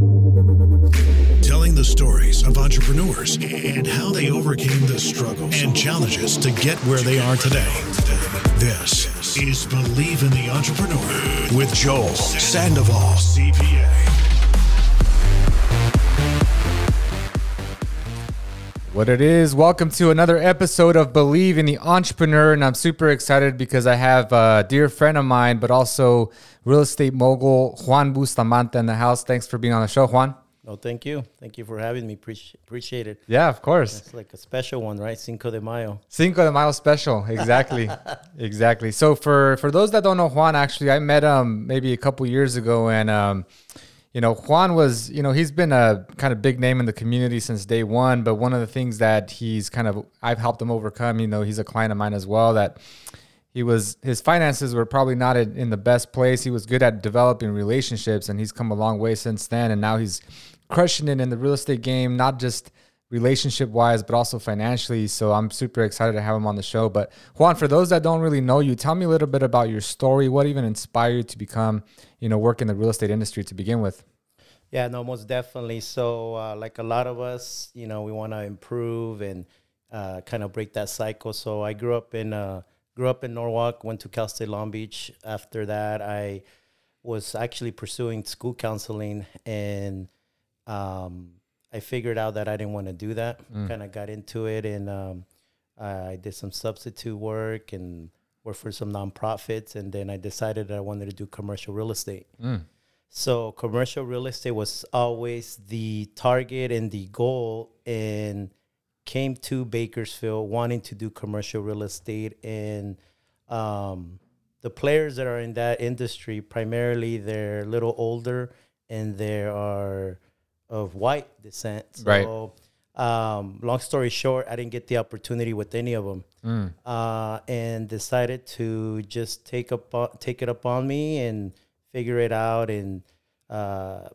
Telling the stories of entrepreneurs and how they overcame the struggles and challenges to get where they are today. This is Believe in the Entrepreneur with Joel Sandoval, CPA. What it is, welcome to another episode of Believe in the Entrepreneur. And I'm super excited because I have a dear friend of mine, but also real estate mogul Juan Bustamante in the house. Thanks for being on the show, Juan. No, thank you. Thank you for having me. Appreciate appreciate it. Yeah, of course. It's like a special one, right? Cinco de Mayo. Cinco de Mayo special. Exactly. exactly. So for for those that don't know Juan, actually, I met him maybe a couple years ago, and um, you know, Juan was, you know, he's been a kind of big name in the community since day one. But one of the things that he's kind of, I've helped him overcome, you know, he's a client of mine as well, that he was, his finances were probably not in the best place. He was good at developing relationships and he's come a long way since then. And now he's crushing it in the real estate game, not just relationship wise, but also financially. So I'm super excited to have him on the show. But Juan, for those that don't really know you, tell me a little bit about your story. What even inspired you to become, you know, work in the real estate industry to begin with? Yeah, no, most definitely. So, uh, like a lot of us, you know, we want to improve and uh, kind of break that cycle. So, I grew up in uh, grew up in Norwalk. Went to Cal State Long Beach. After that, I was actually pursuing school counseling, and um, I figured out that I didn't want to do that. Kind of got into it, and um, I did some substitute work and worked for some nonprofits, and then I decided that I wanted to do commercial real estate. So commercial real estate was always the target and the goal, and came to Bakersfield wanting to do commercial real estate. And um, the players that are in that industry, primarily, they're a little older and they are of white descent. Right. So, um, long story short, I didn't get the opportunity with any of them, uh, and decided to just take up take it up on me and figure it out. And uh,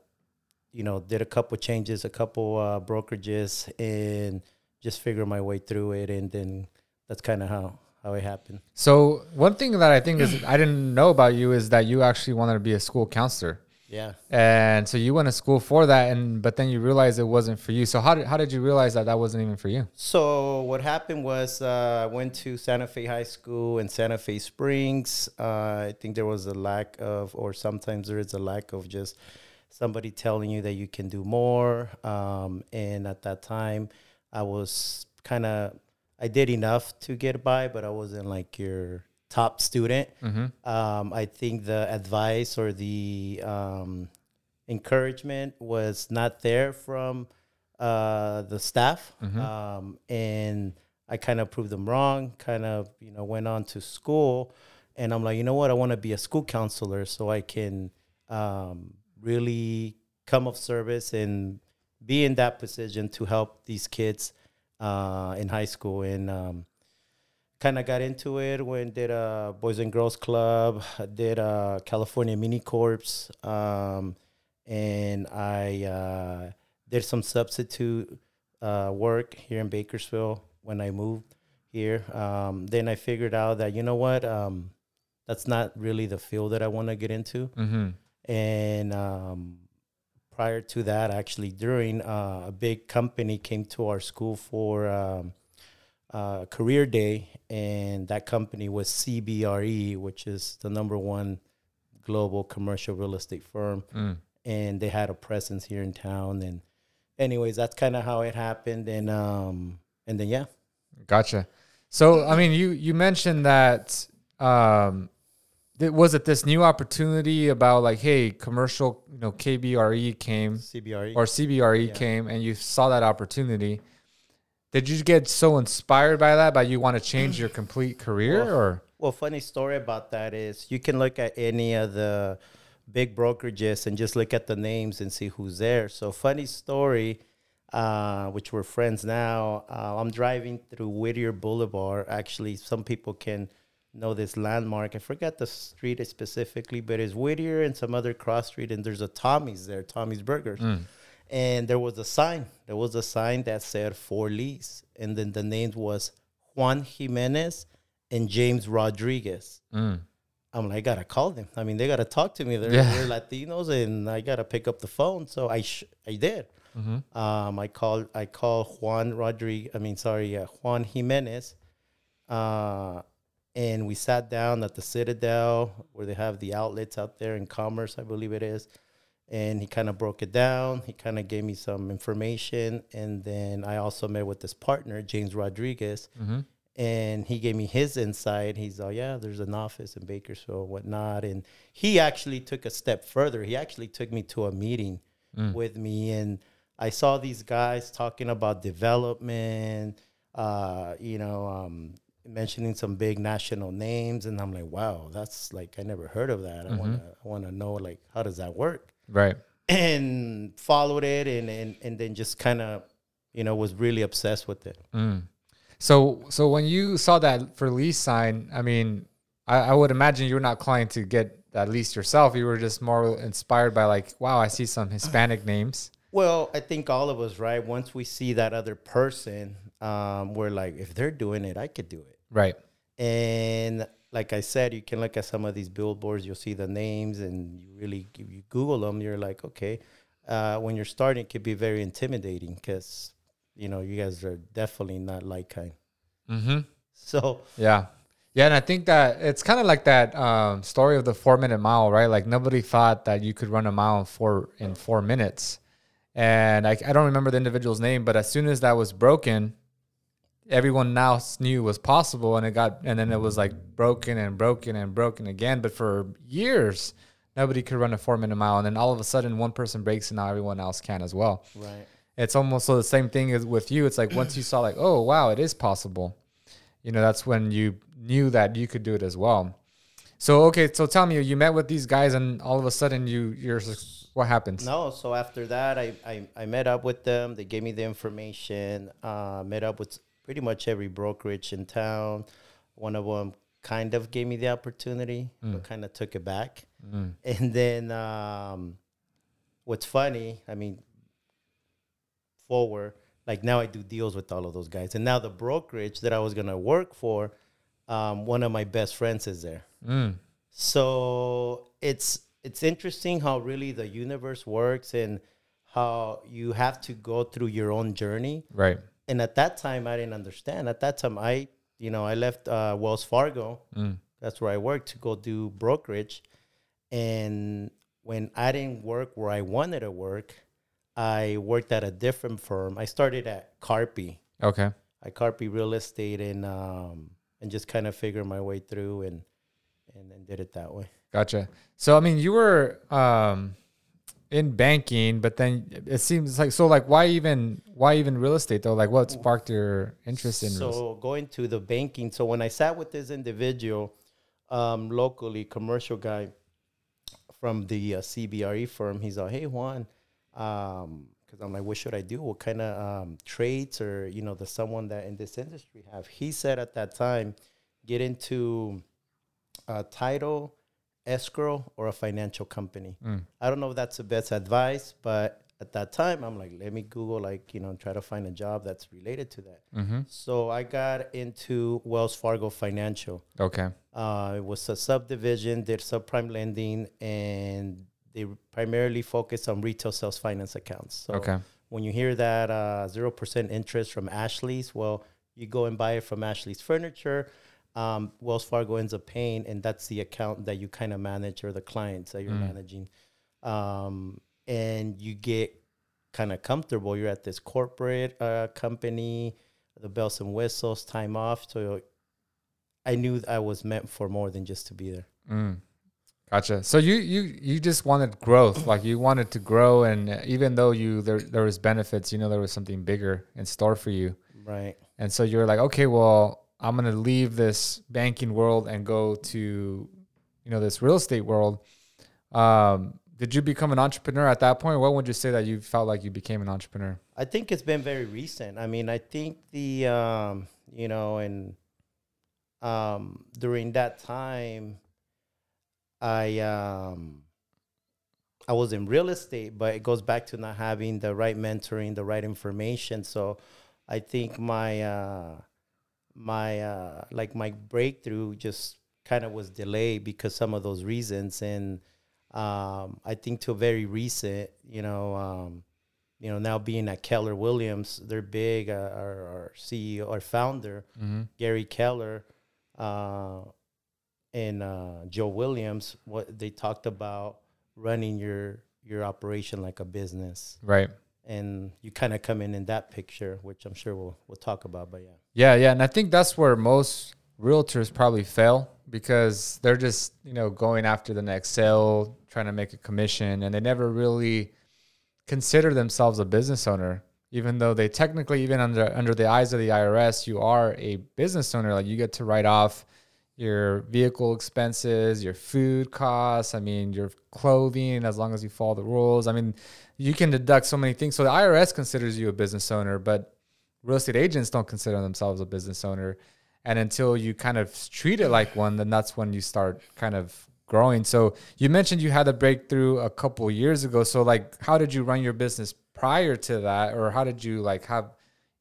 you know, did a couple changes, a couple uh, brokerages, and just figure my way through it. And then that's kind of how how it happened. So one thing that I think is I didn't know about you is that you actually wanted to be a school counselor. Yeah. And so you went to school for that, and but then you realized it wasn't for you. So how did how did you realize that that wasn't even for you? So what happened was uh, I went to Santa Fe High School in Santa Fe Springs. Uh, I think there was a lack of, or sometimes there is a lack of just somebody telling you that you can do more. Um, and at that time, I was kind of I did enough to get by, but I wasn't like your top student. Um, I think the advice or the um, encouragement was not there from uh, the staff, um, and I kind of proved them wrong. Kind of, you know, went on to school, and I'm like, you know what? I want to be a school counselor so I can um, really come of service and be in that position to help these kids uh, in high school. And um, kind of got into it when did a Boys and Girls Club, did a California Mini Corps, um, and I uh, did some substitute uh, work here in Bakersfield when I moved here. Um, then I figured out that you know what, um, that's not really the field that I want to get into. And um, prior to that, actually, during uh, a big company came to our school for um, uh, career day, and that company was CBRE, which is the number one global commercial real estate firm, and they had a presence here in town. And anyways, that's kind of how it happened, and um, and then yeah, Gotcha. So I mean, you you mentioned that um, th- was it this new opportunity about like, hey, commercial, you know, KBRE came CBRE. or CBRE came, and you saw that opportunity. Did you get so inspired by that, by you want to change your complete career, or Well, funny story about that is you can look at any of the big brokerages and just look at the names and see who's there. So, funny story, uh, which we're friends now. Uh, I'm driving through Whittier Boulevard. Actually, some people can know this landmark. I forgot the street specifically, but it's Whittier and some other cross street, and there's a Tommy's there, Tommy's Burgers. And there was a sign. There was a sign that said for lease, and then the name was Juan Jimenez and James Rodriguez. I'm like, I gotta call them. I mean, they gotta talk to me. They're, Yeah. they're Latinos, and I gotta pick up the phone. So I sh- I did. Um, I called I called Juan Rodriguez. I mean, sorry, uh, Juan Jimenez. Uh, and we sat down at the Citadel where they have the outlets out there in Commerce, I believe it is. And he kind of broke it down. He kind of gave me some information, and then I also met with this partner, James Rodriguez, and he gave me his insight. He's oh yeah, there's an office in Bakersfield, whatnot, and he actually took a step further. He actually took me to a meeting with me, and I saw these guys talking about development, uh, you know, um, mentioning some big national names, and I'm like, wow, that's like I never heard of that. I wanna I wanna know like how does that work Right. and followed it and and, and then just kind of you know was really obsessed with it So so when you saw that for lease sign, I mean, I, I would imagine you were not calling to get that lease yourself. You were just more inspired by like, wow, I see some Hispanic names. well i think all of us right once we see that other person um, we're like if they're doing it i could do it Right. and like i said you can look at some of these billboards you'll see the names and you really you google them you're like okay uh, when you're starting it could be very intimidating because you know you guys are definitely not like kind Mm-hmm. so Yeah. Yeah, and I think that it's kind of like that um, story of the four minute mile, right? Like nobody thought that you could run a mile in four in four minutes, and I, I don't remember the individual's name, but as soon as that was broken, everyone now knew was possible, and it got and then it was like broken and broken and broken again. But for years, nobody could run a four minute mile, and then all of a sudden, one person breaks, and now everyone else can as well right it's almost so the same thing as with you. It's like once you saw like, oh wow, it is possible. You know, that's when you knew that you could do it as well. So okay, so tell me, you met with these guys, and all of a sudden you you're what happens? No, so after that, I, I, I met up with them. They gave me the information. Uh, met up with pretty much every brokerage in town. One of them kind of gave me the opportunity, but kind of took it back. And then um, what's funny, I mean, forward, like now I do deals with all of those guys. And now the brokerage that I was going to work for, um, one of my best friends is there. Mm, So it's it's interesting how really the universe works and how you have to go through your own journey. right. And at that time, I didn't understand. At that time, I you know I left uh, Wells Fargo. Mm, That's where I worked to go do brokerage. And when I didn't work where I wanted to work, I worked at a different firm. I started at Karpe. okay. I Karpe Real Estate and um, and just kind of figured my way through and and then did it that way. Gotcha. So I mean, you were um, in banking, but then it seems like so. Like, why even why even real estate though? Like, what sparked your interest in? So going to the banking. So when I sat with this individual, um, locally commercial guy from the uh, CBRE firm, he's like, "Hey Juan," um, because I'm like, "What should I do? What kind of um, traits or you know, the someone that in this industry have?" He said at that time, "Get into a title, escrow, or a financial company." I don't know if that's the best advice, but at that time, I'm like, let me Google, like, you know, try to find a job that's related to that. Mm-hmm. So I got into Wells Fargo Financial. Okay. Uh, it was a subdivision, did subprime lending, and they primarily focus on retail sales finance accounts. So Okay. when you hear that uh, 0% interest from Ashley's, well, you go and buy it from Ashley's Furniture. Um, Wells Fargo ends up paying, and that's the account that you kind of manage or the clients that you're managing. Um, and you get kind of comfortable. You're at this corporate uh, company, the bells and whistles, time off. So I knew I was meant for more than just to be there. Mm. Gotcha. So you you you just wanted growth, like you wanted to grow, and even though you there there was benefits, you know there was something bigger in store for you, Right. and so you're like, okay, well, I'm gonna leave this banking world and go to, you know, this real estate world. Um, did you become an entrepreneur at that point? What would you say that you felt like you became an entrepreneur? I think it's been very recent. I mean, I think the um, you know, and um, during that time, I um, I was in real estate, but it goes back to not having the right mentoring, the right information. So, I think my uh, my uh, like my breakthrough just kind of was delayed because some of those reasons. And um, I think to a very recent, you know, um, you know, now being at Keller Williams, they're big. Uh, our, our CEO, our founder, Gary Keller, uh, and uh, Joe Williams, what they talked about running your your operation like a business, Right. and you kind of come in in that picture, which I'm sure we'll we'll talk about. But yeah, Yeah, yeah, and I think that's where most realtors probably fail because they're just you know going after the next sale, trying to make a commission, and they never really consider themselves a business owner. Even though they technically, even under under the eyes of the IRS, you are a business owner. Like you get to write off your vehicle expenses, your food costs. I mean, your clothing, as long as you follow the rules. I mean, you can deduct so many things. So the IRS considers you a business owner, but real estate agents don't consider themselves a business owner. And until you kind of treat it like one, then that's when you start kind of growing. So you mentioned you had a breakthrough a couple years ago. So like, how did you run your business prior to that, or how did you like have,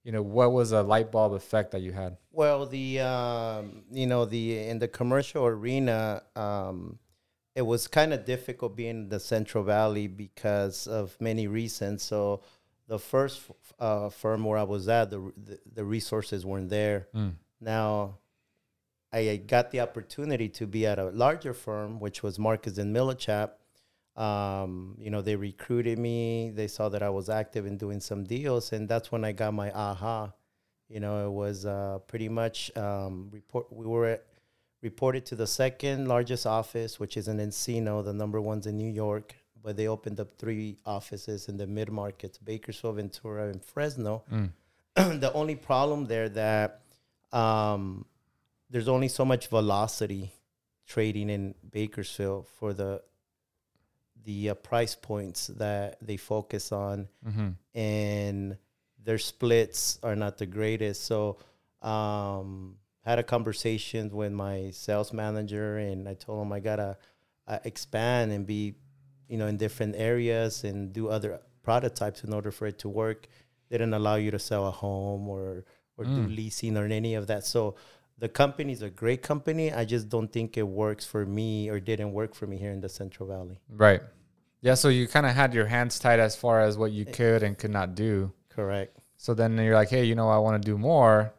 you know, what was a light bulb effect that you had? Well, the um, you know the in the commercial arena, um, it was kind of difficult being in the Central Valley because of many reasons. So, the first uh, firm where I was at, the, the the resources weren't there. Now, I got the opportunity to be at a larger firm, which was Marcus and Millichap. Um, you know, they recruited me. They saw that I was active in doing some deals, and that's when I got my aha. You know, it was uh, pretty much um, report. We were at, reported to the second largest office, which is in Encino. The number one's in New York, but they opened up three offices in the mid markets: Bakersfield, Ventura, and Fresno. the only problem there that um, there's only so much velocity trading in Bakersfield for the the uh, price points that they focus on, and their splits are not the greatest. So, um, had a conversation with my sales manager, and I told him I gotta uh, expand and be, you know, in different areas and do other prototypes in order for it to work. They didn't allow you to sell a home or or do leasing or any of that. So the company is a great company. I just don't think it works for me or didn't work for me here in the Central Valley. Right. Yeah. So you kind of had your hands tied as far as what you could and could not do. Correct. So then you're like, hey, you know, I want to do more.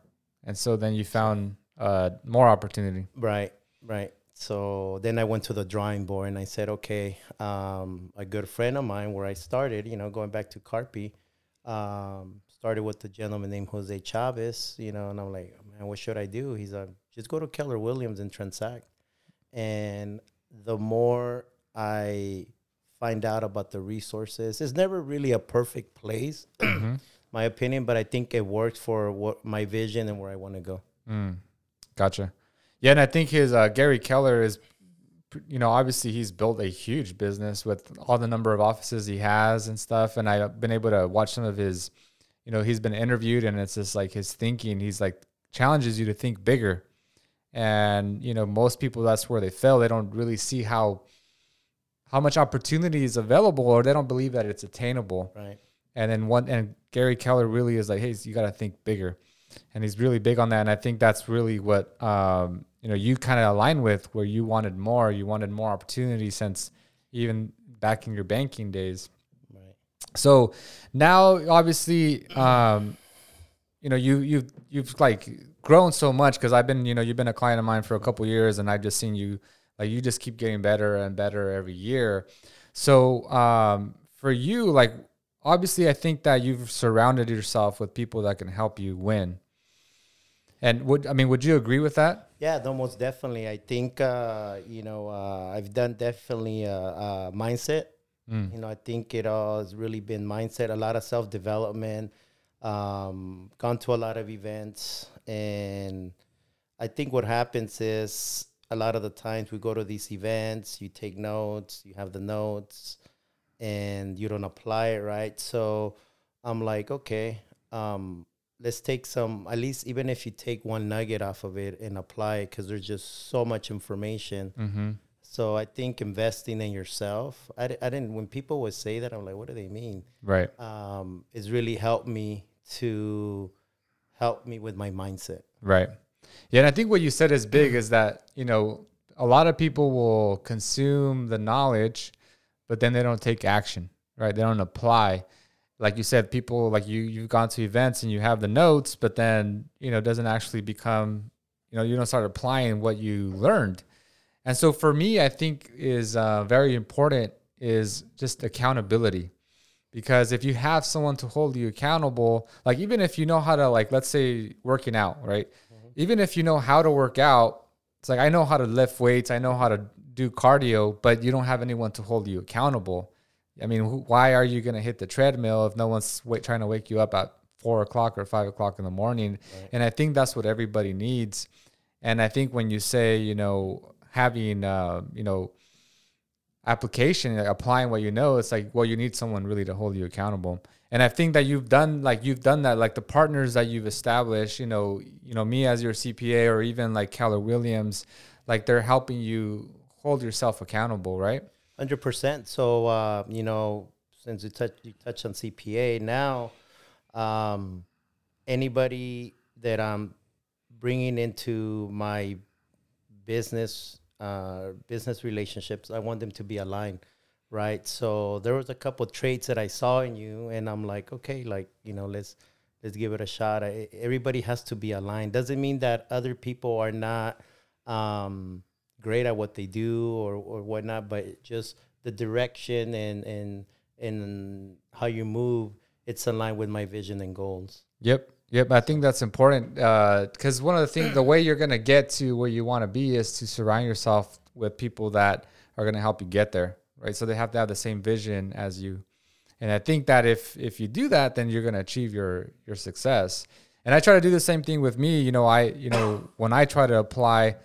And so then you found uh, more opportunity. Right, right. So then I went to the drawing board and I said, okay, um, a good friend of mine where I started, you know, going back to Karpe, um, started with a gentleman named Jose Chavez, you know, and I'm like, man, what should I do? He's like, just go to Keller Williams and transact. And the more I find out about the resources, it's never really a perfect place, my opinion, but I think it works for what my vision and where I want to go. Gotcha. Yeah, and I think his uh, Gary Keller is, you know, obviously he's built a huge business with all the number of offices he has and stuff. And I've been able to watch some of his, you know, he's been interviewed, and it's just like his thinking. He's like challenges you to think bigger, and you know, most people that's where they fail. They don't really see how how much opportunity is available, or they don't believe that it's attainable. Right. And then one and Gary Keller really is like, hey, you got to think bigger, and he's really big on that. And I think that's really what um, you know you kind of align with, where you wanted more, you wanted more opportunity since even back in your banking days. Right. So now, obviously, um, you know you you've you've like grown so much because I've been you know you've been a client of mine for a couple years, and I've just seen you like you just keep getting better and better every year. So um, for you, like obviously, I think that you've surrounded yourself with people that can help you win. And would I mean, would you agree with that? Yeah, no, most definitely. I think uh, you know uh, I've done definitely a, a mindset. You know, I think it all has really been mindset, a lot of self development, um, gone to a lot of events, and I think what happens is a lot of the times we go to these events, you take notes, you have the notes, and you don't apply it right. So I'm like, okay, um, let's take some, at least even if you take one nugget off of it and apply it, because there's just so much information. Mm-hmm. So I think investing in yourself, I, I didn't, when people would say that, I'm like, what do they mean? Right. Um, it's really helped me to help me with my mindset. Right. Yeah, and I think what you said is big is that, you know, a lot of people will consume the knowledge, but then they don't take action, right? They don't apply. Like you said, people like you, you've gone to events and you have the notes, but then, you know, it doesn't actually become, you know, you don't start applying what you learned. And so for me, I think is uh, very important is just accountability because if you have someone to hold you accountable like even if you know how to like let's say working out right mm-hmm. even if you know how to work out it's like i know how to lift weights i know how to do cardio but you don't have anyone to hold you accountable i mean why are you going to hit the treadmill if no one's wait, trying to wake you up at four o'clock or five o'clock in the morning right. and i think that's what everybody needs and i think when you say you know having uh, you know application, like applying what you know, it's like, well, you need someone really to hold you accountable. And I think that you've done like you've done that, like the partners that you've established, you know, you know, me as your CPA or even like Keller Williams, like they're helping you hold yourself accountable, right? Hundred percent. So uh, you know, since you touch you touch on CPA now, um, anybody that I'm bringing into my business uh, business relationships, I want them to be aligned, right? So there was a couple traits that I saw in you, and I'm like, okay, like you know, let's let's give it a shot. I, everybody has to be aligned. Doesn't mean that other people are not um, great at what they do or or whatnot, but just the direction and and and how you move, it's aligned with my vision and goals. Yep. Yep, I think that's important because uh, one of the things, the way you're going to get to where you want to be is to surround yourself with people that are going to help you get there, right? So they have to have the same vision as you, and I think that if if you do that, then you're going to achieve your your success. And I try to do the same thing with me. You know, I you know when I try to apply,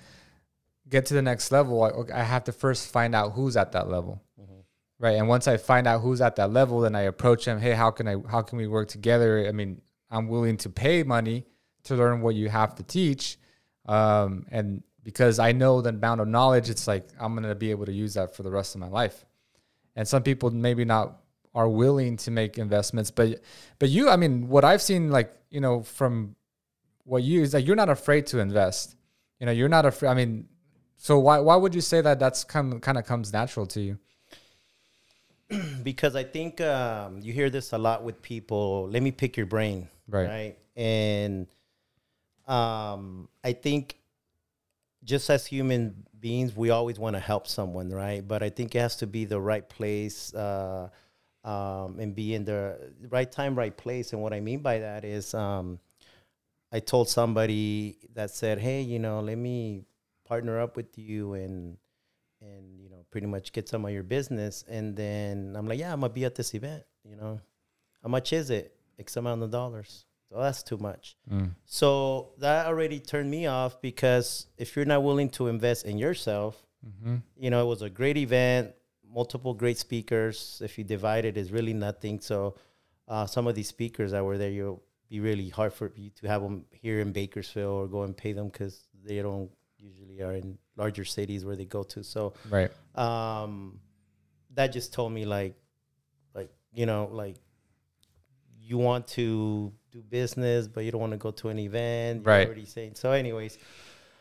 get to the next level, I, I have to first find out who's at that level mm-hmm. right and once i find out who's at that level then i approach them hey how can i how can we work together i mean I'm willing to pay money to learn what you have to teach. Um, and because I know the amount of knowledge, it's like I'm going to be able to use that for the rest of my life. And some people maybe not are willing to make investments, but but you, I mean, what I've seen, like you know, from what you is that you're not afraid to invest. You know, you're not afraid. I mean, so why why would you say that that's come kind of comes natural to you? because I think um, you hear this a lot with people. Let me pick your brain right, right? and um, I think just as human beings, we always want to help someone, right? But I think it has to be the right place uh, um, and be in the right time, right place. And what I mean by that is, um, I told somebody that said, "Hey, you know, let me partner up with you and and you know, pretty much get some of your business." And then I'm like, "Yeah, I'm gonna be at this event. You know, how much is it? X amount of dollars. So that's too much. Mm. So that already turned me off because if you're not willing to invest in yourself, mm-hmm. you know, it was a great event, multiple great speakers. If you divide it's really nothing. So uh, some of these speakers that were there, you'll be really hard for you to have them here in Bakersfield or go and pay them because they don't usually are in larger cities where they go to. So right, um, that just told me like, like you know, like you want to do business, but you don't want to go to an event. You're right. already saying so. Anyways,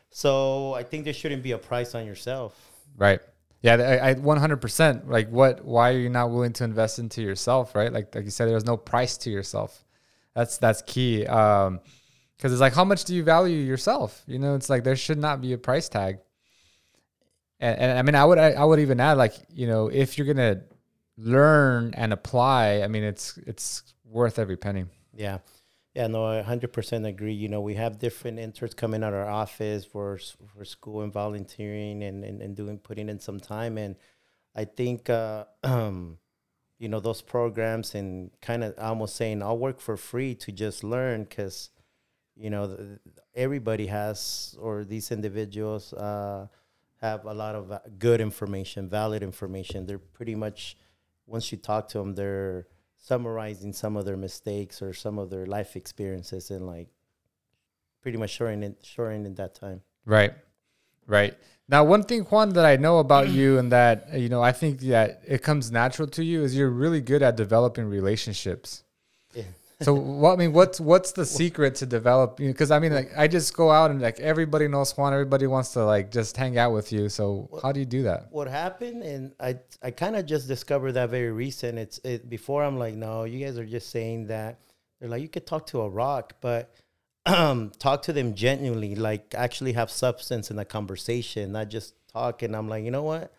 so I think there shouldn't be a price on yourself. Right. Yeah, I, I 100%. Like, what? Why are you not willing to invest into yourself? Right. Like, like you said, there's no price to yourself. That's that's key. Um, because it's like, how much do you value yourself? You know, it's like there should not be a price tag. And, and I mean, I would I, I would even add like, you know, if you're gonna learn and apply, I mean, it's it's worth every penny. Yeah. Yeah, no, I 100% agree. You know, we have different interns coming out of our office for for school and volunteering and, and, and doing, putting in some time. And I think, uh, um, you know, those programs and kind of almost saying, I'll work for free to just learn because, you know, the, everybody has, or these individuals uh, have a lot of uh, good information, valid information. They're pretty much, once you talk to them, they're, summarizing some of their mistakes or some of their life experiences and like pretty much showing it showing in that time. Right. Right. Now, one thing, Juan, that I know about mm. you and that, uh, you know, I think that it comes natural to you is you're really good at developing relationships. Yeah. So what I mean, what's what's the secret to develop? Because I mean, like I just go out and like everybody knows Juan, everybody wants to like just hang out with you. So how do you do that? what happened and i i kind of just discovered that very recent it's it before i'm like no you guys are just saying that they're like you could talk to a rock but um talk to them genuinely like actually have substance in the conversation not just talk and i'm like you know what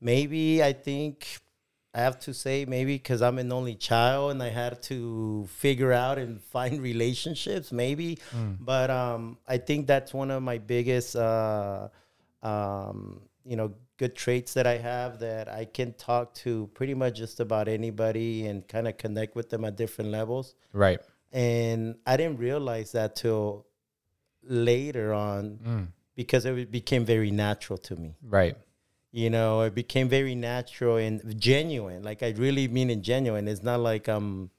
maybe i think i have to say maybe because i'm an only child and i had to figure out and find relationships maybe but um i think that's one of my biggest uh um, you know, good traits that I have that I can talk to pretty much just about anybody and kind of connect with them at different levels. Right. And I didn't realize that till later on because it became very natural to me. Right. You know, it became very natural and genuine. Like I really mean it genuine. It's not like I'm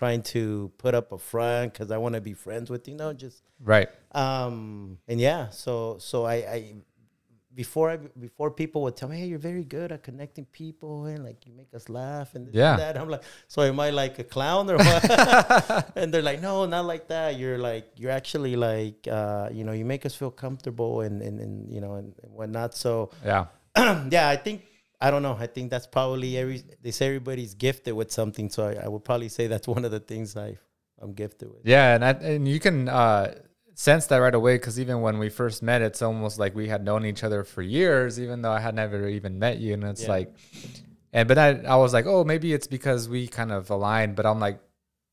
trying to put up a front because I want to be friends with you. know, just Right. um and yeah so so i i before I, before people would tell me hey you're very good at connecting people and like you make us laugh and this Yeah. and that i'm like so am i like a clown or what and they're like no not like that you're like you're actually like uh you know you make us feel comfortable and and, and you know and, and whatnot so Yeah. yeah i think i don't know i think that's probably every they say everybody's gifted with something so i, I would probably say that's one of the things i i'm gifted with Yeah, and I, and you can uh, sense that right away because even when we first met, it's almost like we had known each other for years, even though I had never even met you. And it's Yeah. like, and but I I was like, oh, maybe it's because we kind of aligned. But I'm like,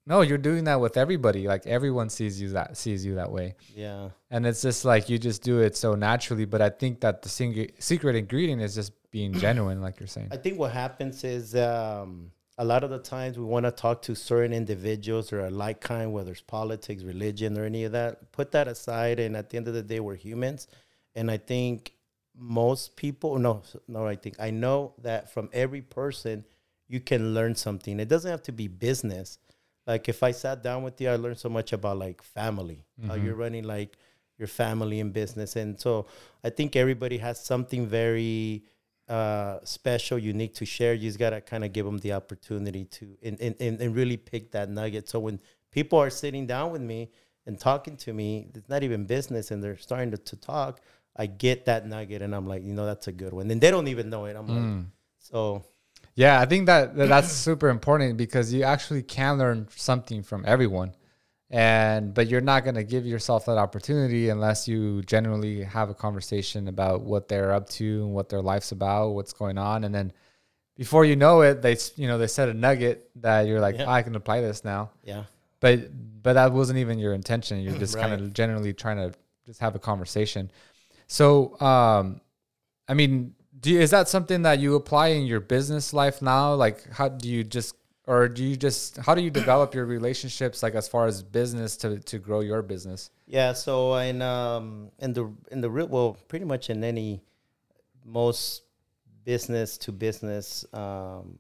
no, you're doing that with everybody. Like everyone sees you that sees you that way, yeah and it's just like you just do it so naturally. But I think that the sing- secret ingredient is just being genuine, like you're saying. I think what happens is um, a lot of the times we want to talk to certain individuals or a like kind, whether it's politics, religion, or any of that. Put that aside, and at the end of the day, we're humans. And I think most people, no, no, I think I know that from every person, you can learn something. It doesn't have to be business. Like if I sat down with you, I learned so much about like family, how you're running like your family and business. And so I think everybody has something very uh, special, unique to share. You just gotta kind of give them the opportunity to and, and, and, and really pick that nugget. So when people are sitting down with me and talking to me, it's not even business, and they're starting to, to talk. I get that nugget, and I'm like, you know, that's a good one. And they don't even know it. I'm like, so Yeah, I think that, that that's super important because you actually can learn something from everyone. And but you're not going to give yourself that opportunity unless you genuinely have a conversation about what they're up to and what their life's about, what's going on and then before you know it, they you know, they set a nugget that you're like, Yeah. "Oh, I can apply this now. yeah, But but that wasn't even your intention. You're just kind of generally trying to just have a conversation. So, um, I mean, do you, is that something that you apply in your business life now? Like, how do you just, or do you just, how do you develop your relationships, like as far as business to to grow your business? Yeah, so in um in the in the real well, pretty much in any most business to business um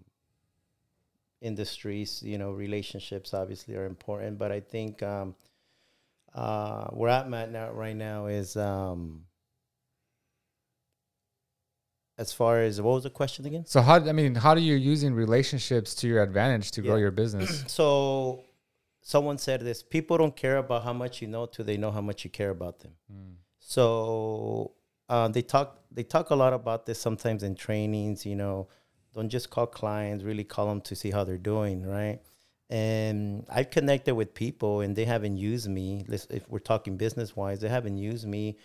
industries, you know, relationships obviously are important, but I think um uh where I'm at now right now is um as far as what was the question again? So how, I mean, how do you using relationships to your advantage to grow your business? So someone said this people don't care about how much you know till they know how much you care about them so uh, they talk they talk a lot about this sometimes in trainings you know don't just call clients really call them to see how they're doing right and i've connected with people and they haven't used me if we're talking business wise they haven't used me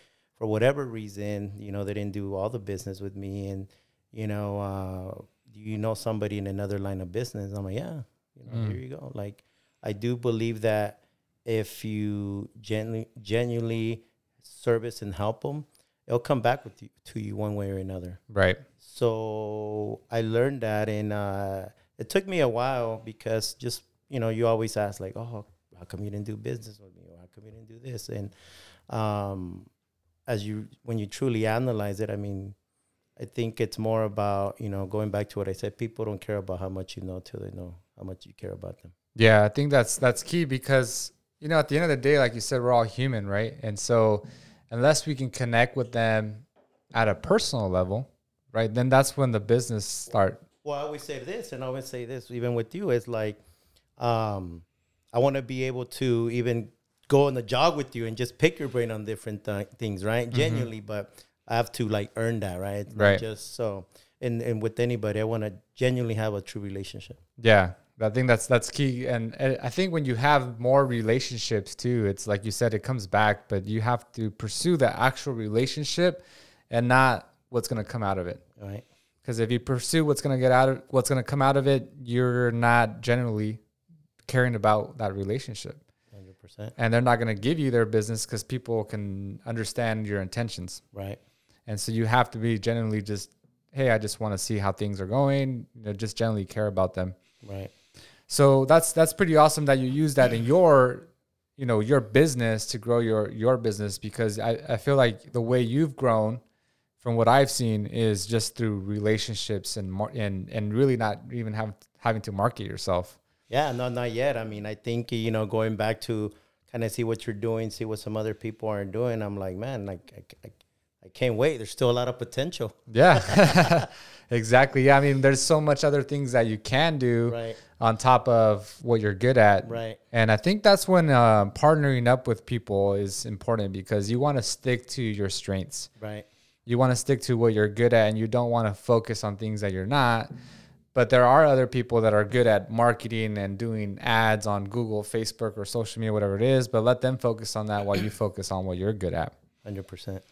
for whatever reason you know they didn't do all the business with me. And you know uh, do you know somebody in another line of business. I'm like yeah you know here you go. Like i do believe that if you genu- genuinely service and help them it'll come back with you to you one way or another. Right. so I learned that, and uh, it took me a while because just you know you always ask like, oh, how come you didn't do business with me, or how come you didn't do this? And um, as you when you truly analyze it, I mean, I think it's more about you know going back to what I said. People don't care about how much you know till they know how much you care about them. Yeah, I think that's that's key because you know at the end of the day, like you said, we're all human, right? And so unless we can connect with them at a personal level, right, then that's when the business start. Well, I always say this, and I always say this, even with you, is like, um, I want to be able to even go on a jog with you and just pick your brain on different th- things, right? Mm-hmm. Genuinely, but I have to like earn that, right? Not Right. Just so, and and with anybody, I want to genuinely have a true relationship. Yeah, I think that's that's key, and, and I think when you have more relationships too, it's like you said, it comes back, but you have to pursue the actual relationship, and not what's going to come out of it. Right. Because if you pursue what's going to get out of what's going to come out of it, you're not generally caring about that relationship, Percent. and they're not going to give you their business because people can understand your intentions. Right. And so you have to be genuinely just, hey, I just want to see how things are going. You know, just generally care about them. Right. So that's that's pretty awesome that you use that in your, you know, your business to grow your your business because I, I feel like the way you've grown, from what I've seen, is just through relationships and mar- and and really not even have having to market yourself. Yeah, no, not yet. I mean, I think you know, going back to kind of see what you're doing, see what some other people are doing. I'm like, man, like I, I, I can't wait. There's still a lot of potential. Yeah, exactly. Yeah, I mean, there's so much other things that you can do Right. on top of what you're good at. Right. And I think that's when uh, partnering up with people is important because you want to stick to your strengths. Right. You want to stick to what you're good at, and you don't want to focus on things that you're not. But there are other people that are good at marketing and doing ads on Google, Facebook, or social media, whatever it is. But let them focus on that while you focus on what you're good at. Hundred percent.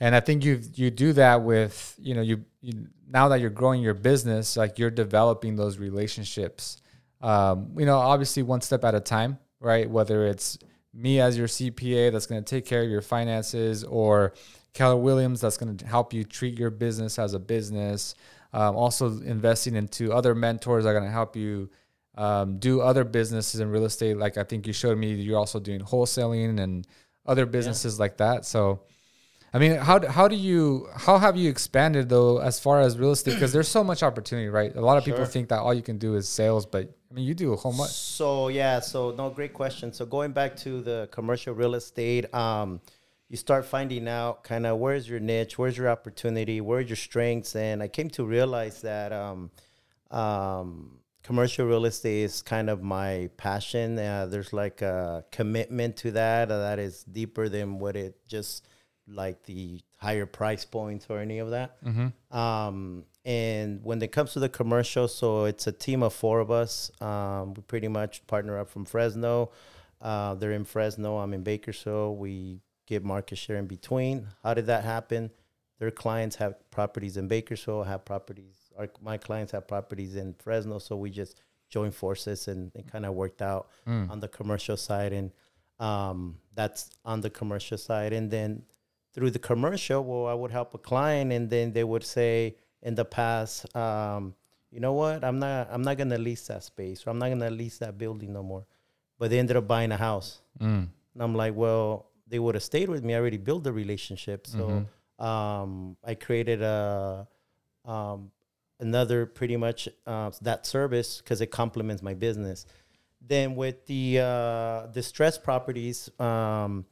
And I think you you do that with you know you, you now that you're growing your business, like you're developing those relationships. Um, you know, obviously one step at a time, right? Whether it's me as your CPA that's going to take care of your finances, or Keller Williams that's going to help you treat your business as a business. Um, also investing into other mentors that are going to help you um, do other businesses in real estate. Like I think you showed me, you're also doing wholesaling and other businesses like that. So. I mean, how how do you how have you expanded though as far as real estate? Because there's so much opportunity, right? A lot of people think that all you can do is sales, but I mean, you do a whole much. So yeah, so no, great question. So going back to the commercial real estate, um, you start finding out kind of where's your niche, where's your opportunity, where's your strengths, and I came to realize that um, um, commercial real estate is kind of my passion. Uh, there's like a commitment to that uh, that is deeper than what it just like the higher price points or any of that. Um, and when it comes to the commercial, so it's a team of four of us. Um, we pretty much partner up from Fresno. Uh, they're in Fresno. I'm in Bakersfield. We get market share in between. How did that happen? Their clients have properties in Bakersfield, have properties. Our, my clients have properties in Fresno, so we just joined forces and it kind of worked out on the commercial side, and um, that's on the commercial side. And then through the commercial, well, I would help a client, and then they would say in the past, um, you know what, I'm not, I'm not gonna lease that space, or I'm not gonna lease that building no more. But they ended up buying a house, Mm. and I'm like, well, they would have stayed with me. I already built the relationship, so um, I created a um, another pretty much uh, that service because it complements my business. Then with the uh, distressed properties, um,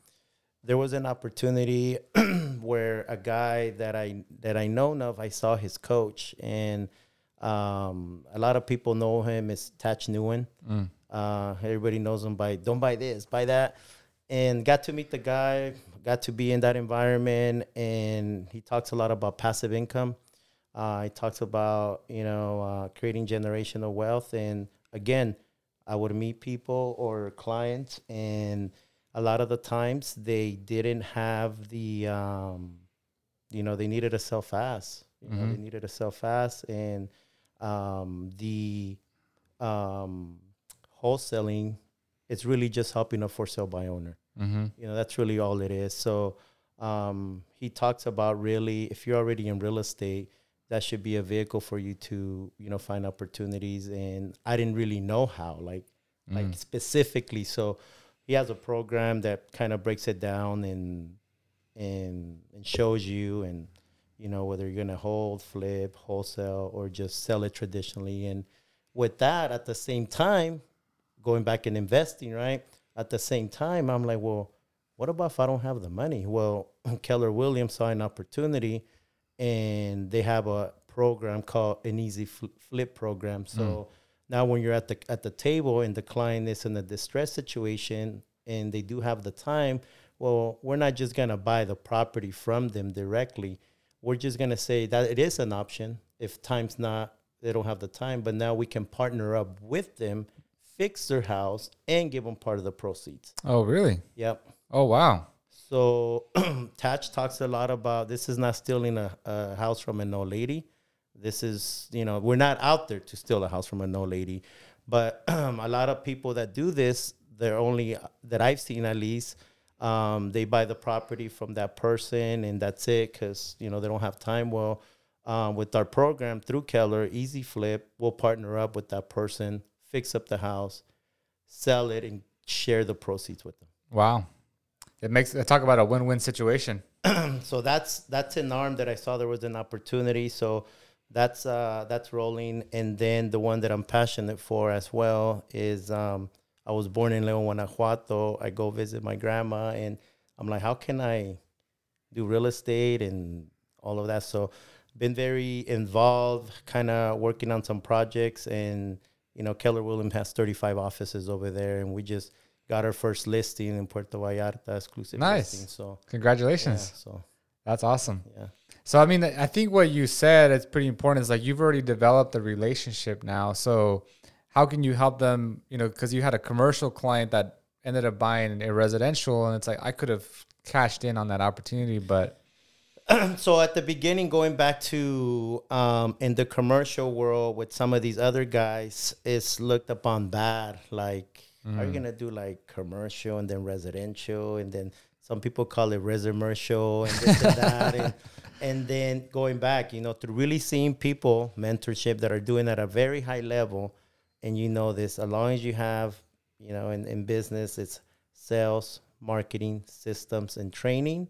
there was an opportunity where a guy that I that I known of, I saw his coach, and um, a lot of people know him as Tatch Newen. Uh, everybody knows him by don't buy this, buy that, and got to meet the guy, got to be in that environment, and he talks a lot about passive income. Uh, he talks about you know uh, creating generational wealth, and again, I would meet people or clients, and a lot of the times they didn't have the um, you know they needed to sell fast you know they needed to sell fast and um, the um, wholesaling it's really just helping a for sale by owner Mm-hmm. you know that's really all it is. So um, he talks about really if you're already in real estate that should be a vehicle for you to you know find opportunities. And i didn't really know how like like specifically. So he has a program that kind of breaks it down and and and shows you and you know whether you're gonna hold flip wholesale or just sell it traditionally. And with that at the same time going back and investing right at the same time i'm like well what about if i don't have the money? Well keller williams saw an opportunity and they have a program called an easy flip program. So mm. Now, when you're at the at the table and the client is in a distress situation and they do have the time, well, we're not just gonna buy the property from them directly. We're just gonna say that it is an option if time's not they don't have the time, but now we can partner up with them, fix their house, and give them part of the proceeds. Oh, really? Yep. Oh, wow. So Tatch talks a lot about this is not stealing a, a house from an old lady. This is, you know, we're not out there to steal a house from an old lady. But a lot of people that do this, they're only, that I've seen at least, um, they buy the property from that person and that's it because, you know, they don't have time. Well, um, with our program through Keller, Easy Flip, we'll partner up with that person, fix up the house, sell it, and share the proceeds with them. Wow. It makes talk about a win-win situation. so that's that's an arm that I saw there was an opportunity. So that's uh, that's rolling, and then the one that I'm passionate for as well is um, I was born in Leon, Guanajuato. I go visit my grandma, and I'm like, how can I do real estate and all of that? So been very involved, kind of working on some projects, and you know, Keller Williams has 35 offices over there, and we just got our first listing in Puerto Vallarta, exclusive Nice. listing. So yeah, Congratulations. so That's awesome. yeah. So I mean, I think what you said is pretty important. Is like you've already developed a relationship now. So how can you help them? You know, because you had a commercial client that ended up buying a residential, and it's like I could have cashed in on that opportunity, but so at the beginning, going back to um, in the commercial world with some of these other guys, it's looked upon bad. Like, are you gonna do like commercial and then residential, and then some people call it residential and this and that, and, and then going back, you know, to really seeing people mentorship that are doing at a very high level, and you know this, as long as you have, you know, in, in business, it's sales, marketing, systems, and training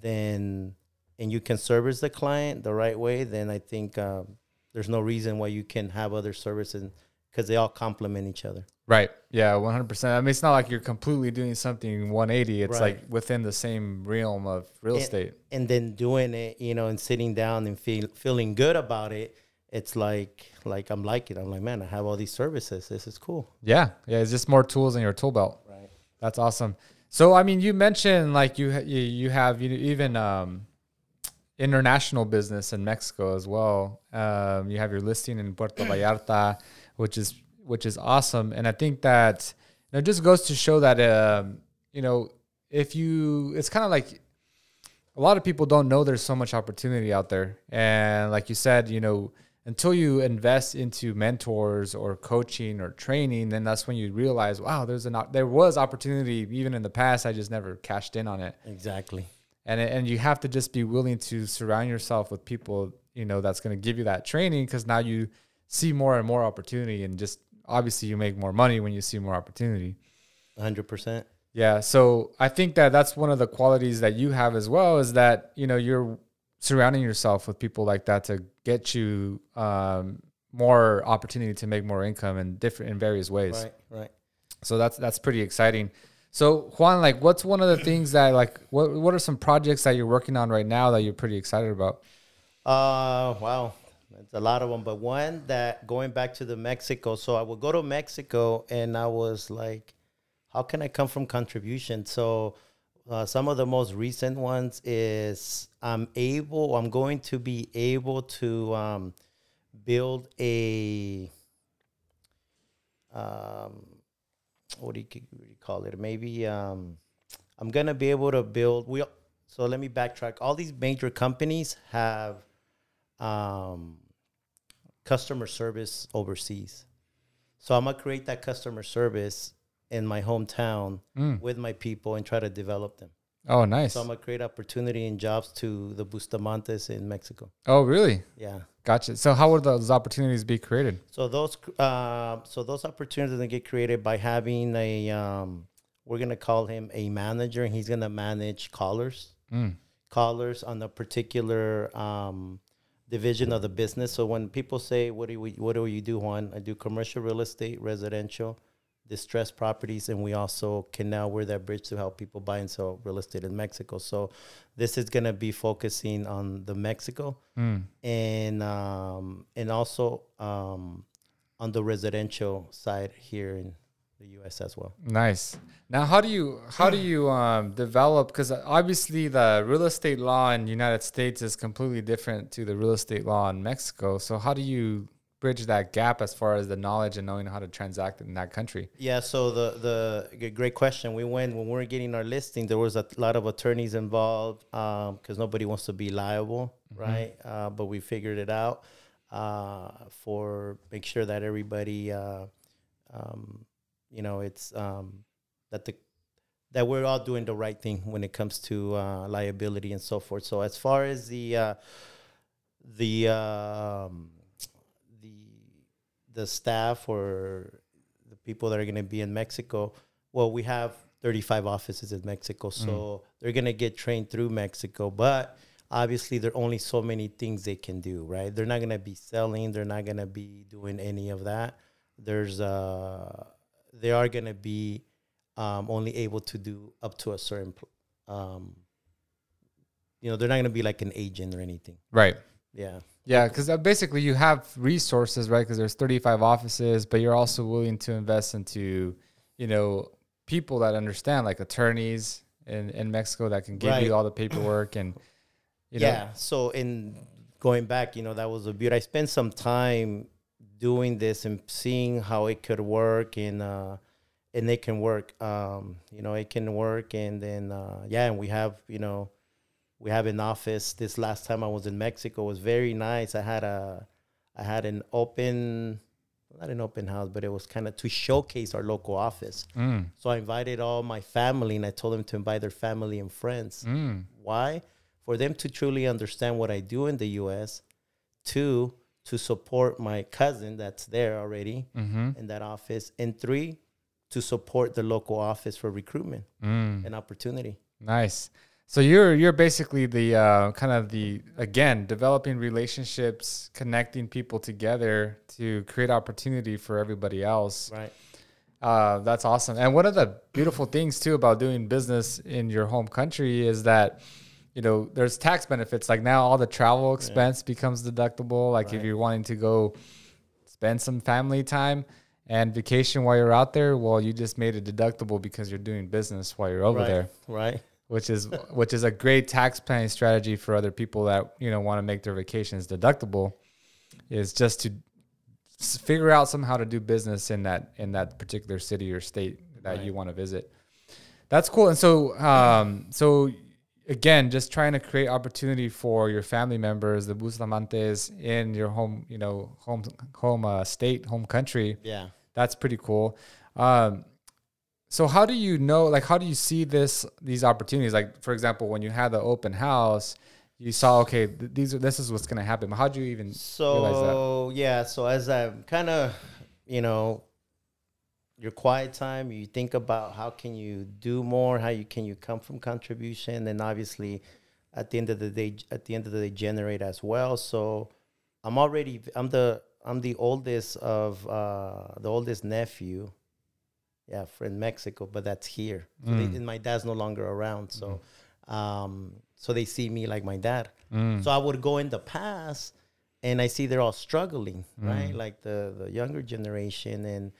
then and you can service the client the right way, then I think um, there's no reason why you can have other services because they all complement each other. right, yeah, one hundred percent. I mean, it's not like you're completely doing something one eighty. It's Right. like within the same realm of real And- estate. And then doing it, you know, and sitting down and feel feeling good about it, it's like like I'm liking. it. I'm like, man, I have all these services. This is cool. Yeah, yeah, it's just more tools in your tool belt. Right. That's awesome. So I mean, you mentioned like you you, you have you even um, international business in Mexico as well. Um, you have your listing in Puerto Vallarta, which is which is awesome, and I think that you know, it just goes to show that um, you know if you it's kind of like a lot of people don't know there's so much opportunity out there, and like you said, you know until you invest into mentors or coaching or training, then that's when you realize, wow, there's an op- there was opportunity even in the past. I just never cashed in on it, Exactly. And and you have to just be willing to surround yourself with people you know that's going to give you that training because now you see more and more opportunity, and just obviously you make more money when you see more opportunity. 100%. Yeah, so I think that that's one of the qualities that you have as well is that you know you're surrounding yourself with people like that to get you um, more opportunity to make more income in different in various ways. Right. Right. So that's that's pretty exciting. So Juan, like, what's one of the things that like what what are some projects that you're working on right now that you're pretty excited about? Uh, wow, it's a lot of them. But one that going back to the Mexico, so I would go to Mexico and I was like, how can I come from contribution? So uh, some of the most recent ones is I'm able, I'm going to be able to um, build a um, what do you, what do you call it? Maybe um, I'm gonna be able to build. We so let me backtrack. All these major companies have um, customer service overseas. So I'm gonna create that customer service in my hometown Mm. with my people and try to develop them. Oh, nice. So I'm gonna create opportunity and jobs to the Bustamantes in Mexico. oh, really? Yeah. Gotcha. So how would those opportunities be created? So those uh, so those opportunities get created by having a um, we're gonna call him a manager, and he's gonna manage callers, Mm. callers on a particular um, division of the business. So when people say, "What do we what do you do, Juan?" I do commercial real estate, residential, distressed properties, and we also can now we're that bridge to help people buy and sell real estate in Mexico. So this is gonna be focusing on the Mexico Mm. and um, and also um, on the residential side here in the U.S. as well. Nice. Now, how do you how do you um, develop? Because obviously, the real estate law in the United States is completely different to the real estate law in Mexico. So, how do you bridge that gap as far as the knowledge and knowing how to transact in that country? Yeah, so the the great question. We went when we were getting our listing. There was a lot of attorneys involved because um, nobody wants to be liable, mm-hmm. right? Uh, but we figured it out uh, for make sure that everybody, uh, um, you know, it's um, that the that we're all doing the right thing when it comes to uh, liability and so forth. So as far as the uh, the um, the staff or the people that are going to be in Mexico, well, we have 35 offices in Mexico, so mm. they're going to get trained through Mexico, but obviously there are only so many things they can do, right? They're not going to be selling, they're not going to be doing any of that. There's uh they are going to be um, only able to do up to a certain um you know, they're not going to be like an agent or anything. Right. Yeah. Yeah, because uh, basically you have resources, right? Because there's 35 offices, but you're also willing to invest into, you know, people that understand, like attorneys in, in Mexico that can give right. you all the paperwork and, you know. Yeah. So in going back, you know, that was a beauty. I spent some time doing this and seeing how it could work and uh, and it can work. Um, you know, it can work, and then uh, yeah, and we have you know we have an office. This last time I was in Mexico was very nice. I had a, I had an open, not an open house, but it was kind of to showcase our local office. Mm. So I invited all my family, and I told them to invite their family and friends. Mm. Why? For them to truly understand what I do in the U.S. Two, to support my cousin that's there already mm-hmm. in that office, and three, to support the local office for recruitment mm. and opportunity. Nice. So you're you're basically the uh, kind of the again developing relationships, connecting people together to create opportunity for everybody else. Right. Uh, that's awesome. And one of the beautiful things too about doing business in your home country is that you know there's tax benefits. Like now, all the travel expense yeah. becomes deductible. Like right. if you're wanting to go spend some family time and vacation while you're out there, well, you just made it deductible because you're doing business while you're over right. there. Right which is which is a great tax planning strategy for other people that you know want to make their vacations deductible is just to figure out somehow to do business in that in that particular city or state that right. you want to visit. That's cool and so um so again just trying to create opportunity for your family members the Bustamantes in your home you know home home uh, state home country. Yeah. That's pretty cool. Um so how do you know like how do you see this these opportunities? Like for example when you had the open house you saw okay th- these are this is what's going to happen how do you even so yeah so as i'm kind of you know your quiet time you think about how can you do more how you can you come from contribution and obviously at the end of the day at the end of the day generate as well. So i'm already i'm the i'm the oldest of uh the oldest nephew yeah, in Mexico, but that's here. So mm. they, and my dad's no longer around, so mm. um, so they see me like my dad. Mm. So I would go in the past, and I see they're all struggling, right? Mm. Like the the younger generation, and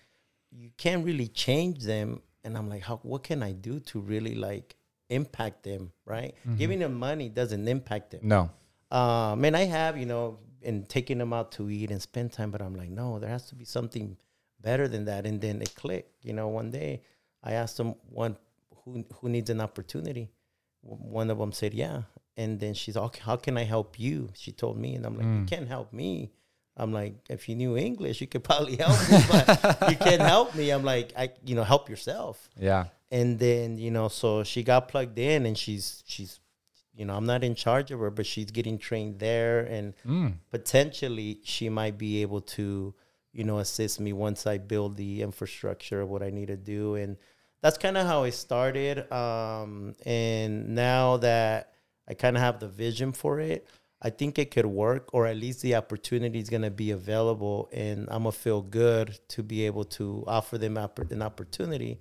you can't really change them. And I'm like, how? What can I do to really like impact them? Right? Mm-hmm. Giving them money doesn't impact them. No. Um, and I have, you know, and taking them out to eat and spend time, but I'm like, no, there has to be something better than that. And then it clicked. You know, one day I asked them one who who needs an opportunity. One of them said, "Yeah." And then she's like, "How can I help you?" She told me, and I'm like, mm. "You can't help me." I'm like, if you knew English, you could probably help me, but you can't help me. I'm like, I, you know, help yourself. Yeah. And then, you know, so she got plugged in and she's, she's, you know, I'm not in charge of her, but she's getting trained there and mm. potentially she might be able to, you know, assist me once I build the infrastructure of what I need to do. And that's kind of how I started. Um, and now that I kind of have the vision for it, I think it could work, or at least the opportunity is going to be available. And I'm going to feel good to be able to offer them an opportunity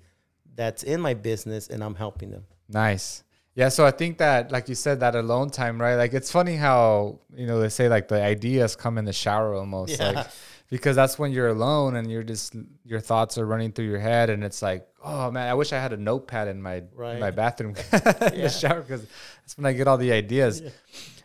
that's in my business and I'm helping them. Nice. Yeah, so I think that, like you said, that alone time, right? Like it's funny how you know they say like the ideas come in the shower almost. Yeah. Like because that's when you're alone and you're just your thoughts are running through your head and it's like oh man i wish i had a notepad in my Right. my bathroom in the shower because that's when i get all the ideas.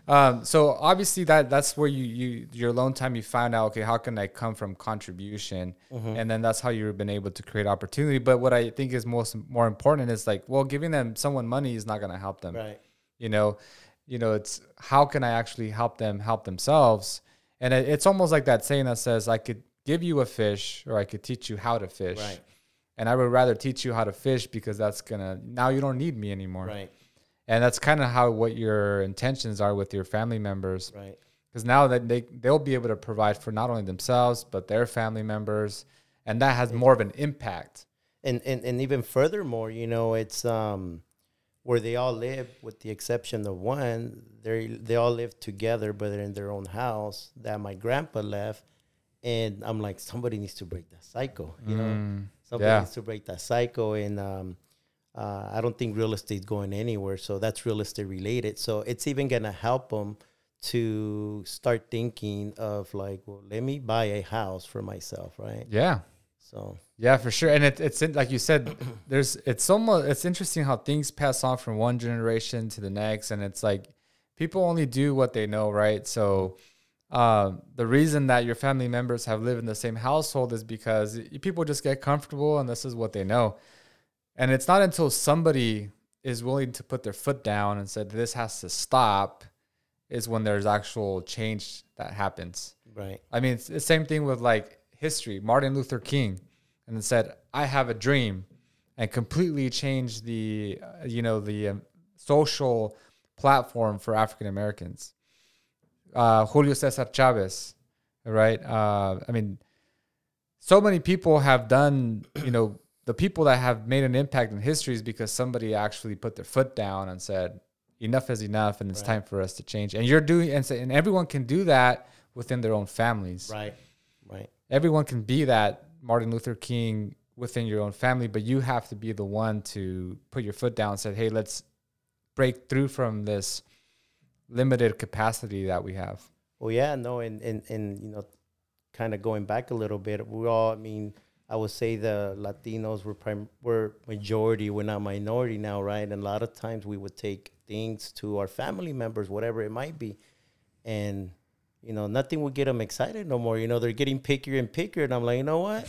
Um, so obviously that that's where you you your alone time you find out okay how can i come from contribution? Mm-hmm. and then that's how you've been able to create opportunity. But what i think is most more important is like well giving them someone money is not going to help them. Right. you know you know it's how can i actually help them help themselves and it, it's almost like that saying that says i could give you a fish or i could teach you how to fish Right. and i would rather teach you how to fish because that's gonna now you don't need me anymore Right. and that's kind of how what your intentions are with your family members Right. because now that they they'll be able to provide for not only themselves but their family members and that has more of an impact and, and and even furthermore, you know, it's um where they all live, with the exception of one, they they all live together, but they're in their own house that my grandpa left, and I'm like, somebody needs to break that cycle, you know, somebody yeah. needs to break that cycle, and um, uh, I don't think real estate's going anywhere, so that's real estate related, so it's even gonna help them to start thinking of like, well, let me buy a house for myself, right? yeah So Yeah, for sure. And it, it's in, like you said, there's it's almost it's interesting how things pass on from one generation to the next, and it's like people only do what they know, right? So um, the reason that your family members have lived in the same household is because people just get comfortable, and this is what they know. And it's not until somebody is willing to put their foot down and said this has to stop, is when there's actual change that happens. right, I mean, it's the same thing with like history. Martin Luther King, and said, "I have a dream," and completely changed the, uh, you know, the um, social platform for African Americans. Uh, Julio Cesar Chavez, right? Uh, I mean, so many people have done, you know, the people that have made an impact in history is because somebody actually put their foot down and said, enough is enough and it's time for us to change. And you're doing, and, so, and everyone can do that within their own families. right, right. Everyone can be that Martin Luther King within your own family, but you have to be the one to put your foot down and say, hey, let's break through from this limited capacity that we have. Well, yeah, no, and and and you know, kind of going back a little bit, we all, I mean, I would say the Latinos were prim- were majority, we're not minority now, right? And a lot of times we would take things to our family members, whatever it might be, and you know, nothing would get them excited no more. You know, they're getting pickier and pickier, and I'm like, you know what?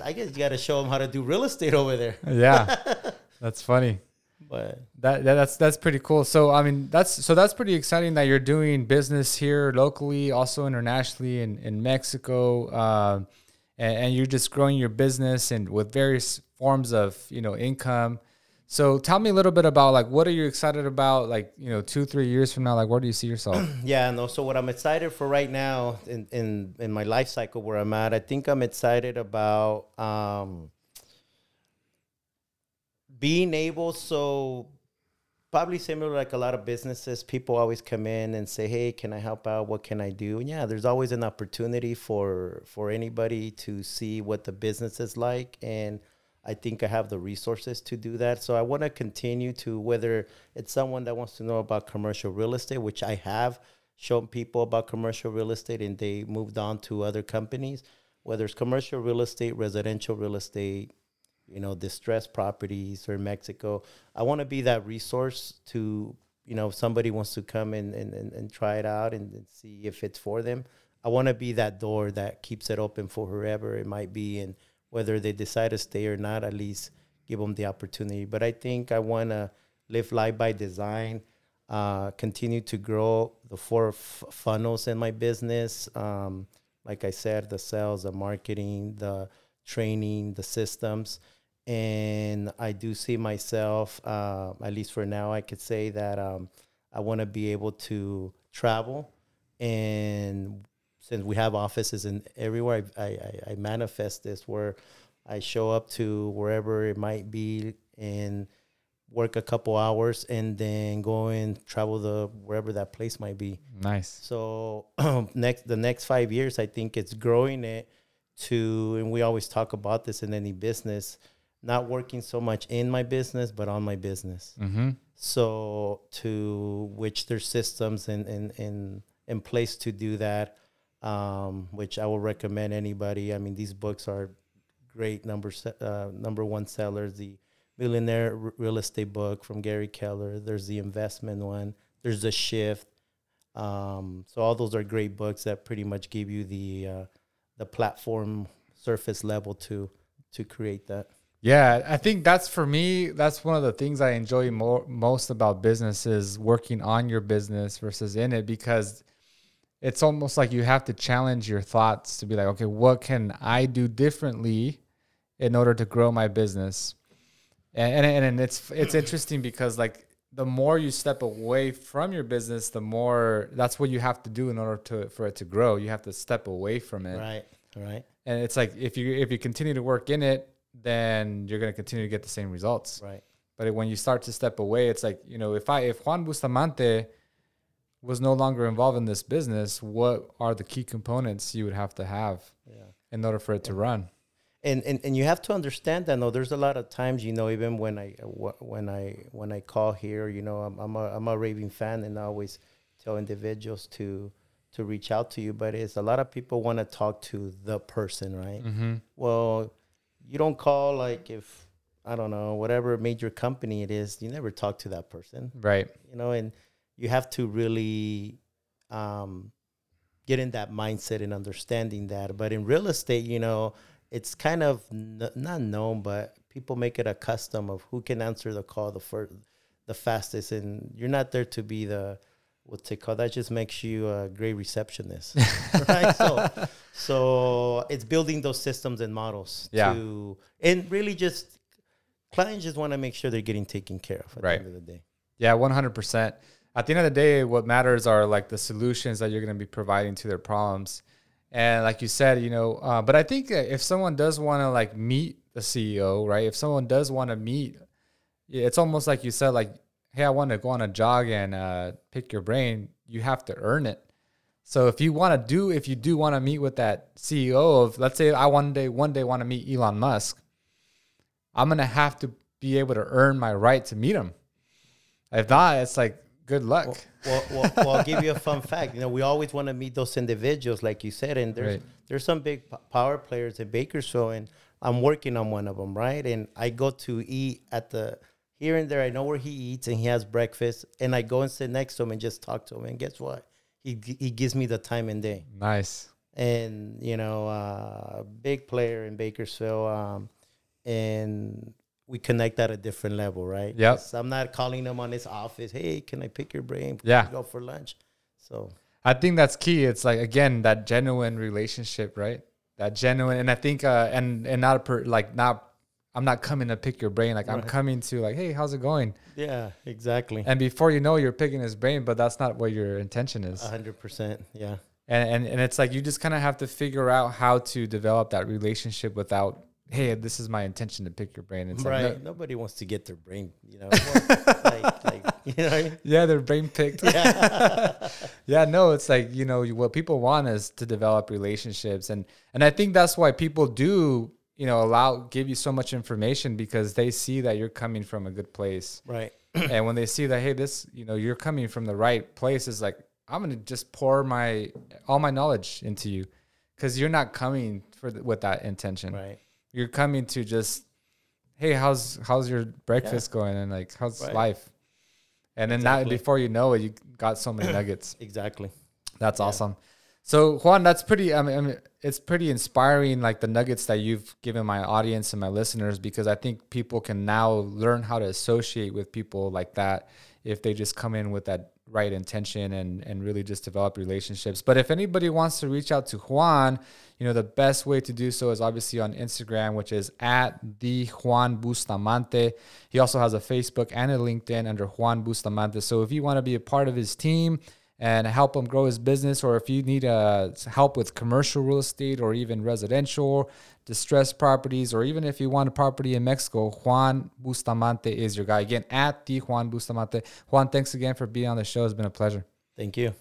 I guess you got to show them how to do real estate over there. Yeah, that's funny. But That, that that's that's pretty cool. So I mean that's so that's pretty exciting that you're doing business here locally, also internationally in in Mexico, uh, and, and you're just growing your business and with various forms of you know income. So tell me a little bit about like what are you excited about? Like you know two three years from now, like where do you see yourself? Yeah, no. So what I'm excited for right now in in in my life cycle where I'm at, I think I'm excited about um being able so probably similar like a lot of businesses people always come in and say hey can i help out what can i do and yeah there's always an opportunity for for anybody to see what the business is like and i think i have the resources to do that so i want to continue to whether it's someone that wants to know about commercial real estate which i have shown people about commercial real estate and they moved on to other companies whether it's commercial real estate residential real estate you know, distressed properties or Mexico. I want to be that resource to, you know, if somebody wants to come and, and, and, try it out and, and see if it's for them. I want to be that door that keeps it open for whoever it might be. And whether they decide to stay or not, at least give them the opportunity. But I think I want to live life by design, uh, continue to grow the four f- funnels in my business. Um, like I said, the sales, the marketing, the training, the systems and I do see myself, uh, at least for now, I could say that um, I want to be able to travel, and since we have offices in everywhere, I, I, I manifest this where I show up to wherever it might be and work a couple hours, and then go and travel the wherever that place might be. nice. So next the next five years, I think it's growing it to, and we always talk about this in any business, not working so much in my business, but on my business. Mm-hmm. So to which there's systems in in in, in place to do that. Um, which I will recommend anybody. I mean, these books are great number se- uh, number one sellers. The Millionaire R- Real Estate book from Gary Keller. There's the investment one. There's the Shift. Um, so all those are great books that pretty much give you the uh, the platform surface level to to create that. Yeah, I think that's for me. That's one of the things I enjoy more most about business is working on your business versus in it because it's almost like you have to challenge your thoughts to be like, okay, what can I do differently in order to grow my business? And and, and it's it's interesting because like the more you step away from your business, the more that's what you have to do in order to for it to grow. You have to step away from it. Right. Right. And it's like if you if you continue to work in it, then you're going to continue to get the same results. Right. But when you start to step away, it's like you know, if I if Juan Bustamante was no longer involved in this business, what are the key components you would have to have Yeah. in order for it to run? and, and and you have to understand that no there's a lot of times you know even when i when i when i call here you know i'm, I'm a i'm a raving fan and i always tell individuals to to reach out to you but it's a lot of people want to talk to the person right Mm-hmm. well you don't call like if i don't know whatever major company it is you never talk to that person Right. you know and you have to really um, get in that mindset and understanding that but in real estate you know it's kind of n- not known but people make it a custom of who can answer the call the first the fastest and you're not there to be the what's it called that just makes you a great receptionist right so so it's building those systems and models Yeah. to and really just clients just want to make sure they're getting taken care of at Right. the end of the day Yeah, one hundred percent. At the end of the day, what matters are like the solutions that you're going to be providing to their problems. And like you said, you know, uh, but I think if someone does want to like meet the CEO, right? If someone does want to meet, it's almost like you said, like, hey, I want to go on a jog and uh, pick your brain. You have to earn it. So if you want to do, if you do want to meet with that CEO of, let's say, I one day, one day want to meet Elon Musk, I'm gonna have to be able to earn my right to meet him. If not, it's like good luck. Well, well, well, well, I'll give you a fun fact. You know, we always want to meet those individuals, like you said, and there's Right. there's some big p- power players in Bakersfield, and I'm working on one of them, right? And I go to eat at the here and there. I know where he eats, and he has breakfast, and I go and sit next to him and just talk to him. And guess what? He he gives me the time and day nice. and you know, uh, big player in Bakersfield, um, and we connect at a different level, right? 'Cause I'm not calling them on his office. Hey, can I pick your brain? Can Yeah. go for lunch. So I think that's key. It's like again that genuine relationship, right? That genuine, and I think, uh, and and not a per, like not. I'm not coming to pick your brain. Like I'm coming to like, hey, how's it going? yeah, exactly. And before you know, you're picking his brain, but that's not what your intention is. A hundred percent. Yeah. and and, and it's like you just kind of have to figure out how to develop that relationship without hey this is my intention to pick your brain it's right. like, no- Nobody wants to get their brain, you know, like, like, you know. I mean? yeah they're brain picked yeah. no it's like you know what people want is to develop relationships and and i think that's why people do you know allow give you so much information because they see that you're coming from a good place Right. and when they see that hey this you know you're coming from the right place it's like i'm gonna just pour my all my knowledge into you because you're not coming for the, with that intention Right. You're coming to just hey how's how's your breakfast going and like how's Right. life and then now Exactly. before you know it you got so many nuggets Exactly. that's awesome so juan that's pretty I mean, I mean it's pretty inspiring like the nuggets that you've given my audience and my listeners because i think people can now learn how to associate with people like that if they just come in with that right intention and and really just develop relationships. But if anybody wants to reach out to juan you know the best way to do so is obviously on instagram which is at the juan bustamante. He also has a facebook and a linkedin under juan bustamante. So if you want to be a part of his team and help him grow his business, or if you need uh, help with commercial real estate or even residential, distressed properties, or even if you want a property in Mexico, Juan Bustamante is your guy. Again, at the Juan Bustamante. Juan, thanks again for being on the show. It's been a pleasure. Thank you.